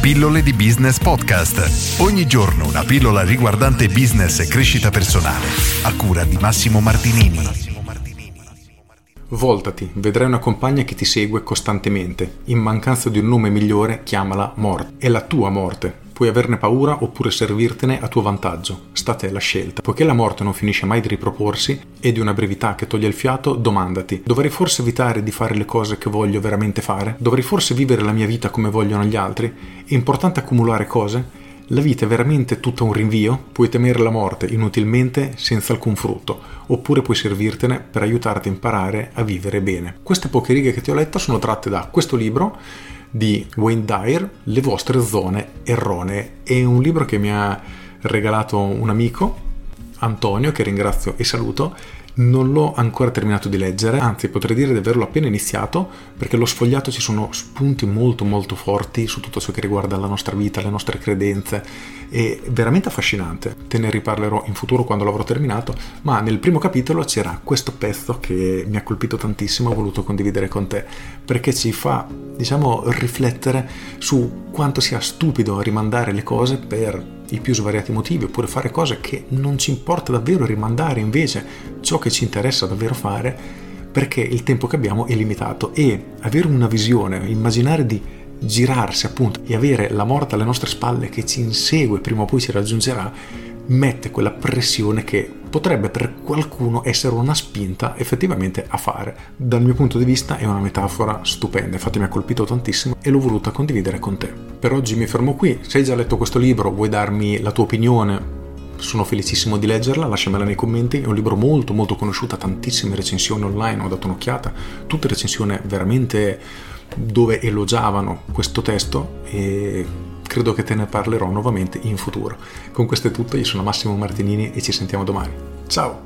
Pillole di Business Podcast. Ogni giorno una pillola riguardante business e crescita personale. A cura di Massimo Martinini. Voltati, vedrai una compagna che ti segue costantemente. In mancanza di un nome migliore, chiamala morte. È la tua morte. Puoi averne paura oppure servirtene a tuo vantaggio. Sta te la scelta. Poiché la morte non finisce mai di riproporsi e di una brevità che toglie il fiato, domandati: dovrei forse evitare di fare le cose che voglio veramente fare? Dovrei forse vivere la mia vita come vogliono gli altri? È importante accumulare cose? La vita è veramente tutta un rinvio? Puoi temere la morte inutilmente senza alcun frutto, oppure puoi servirtene per aiutarti a imparare a vivere bene. Queste poche righe che ti ho letto sono tratte da questo libro di Wayne Dyer, Le vostre zone erronee. È un libro che mi ha regalato un amico, Antonio, che ringrazio e saluto, non l'ho ancora terminato di leggere, anzi potrei dire di averlo appena iniziato perché lo sfogliato ci sono spunti molto molto forti su tutto ciò che riguarda la nostra vita, le nostre credenze. È veramente affascinante. Te ne riparlerò in futuro quando l'avrò terminato, ma nel primo capitolo c'era questo pezzo che mi ha colpito tantissimo, ho voluto condividere con te perché ci fa, diciamo, riflettere su quanto sia stupido rimandare le cose per i più svariati motivi, oppure fare cose che non ci importa davvero rimandare invece ciò che ci interessa davvero fare, perché il tempo che abbiamo è limitato. E avere una visione, immaginare di girarsi appunto e avere la morte alle nostre spalle che ci insegue prima o poi ci raggiungerà, mette quella pressione che potrebbe per qualcuno essere una spinta effettivamente a fare. Dal mio punto di vista è una metafora stupenda, infatti mi ha colpito tantissimo e l'ho voluta condividere con te. Per oggi mi fermo qui, se hai già letto questo libro, vuoi darmi la tua opinione? Sono felicissimo di leggerla, lasciamela nei commenti, è un libro molto molto conosciuto, tantissime recensioni online, ho dato un'occhiata, tutte recensioni veramente dove elogiavano questo testo e credo che te ne parlerò nuovamente in futuro. Con questo è tutto, io sono Massimo Martinini e ci sentiamo domani. Ciao!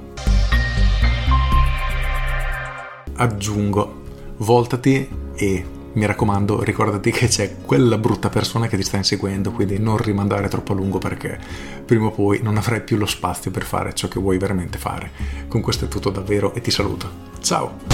Aggiungo, voltati e mi raccomando ricordati che c'è quella brutta persona che ti sta inseguendo, quindi non rimandare troppo a lungo perché prima o poi non avrai più lo spazio per fare ciò che vuoi veramente fare. Con questo è tutto davvero e ti saluto. Ciao!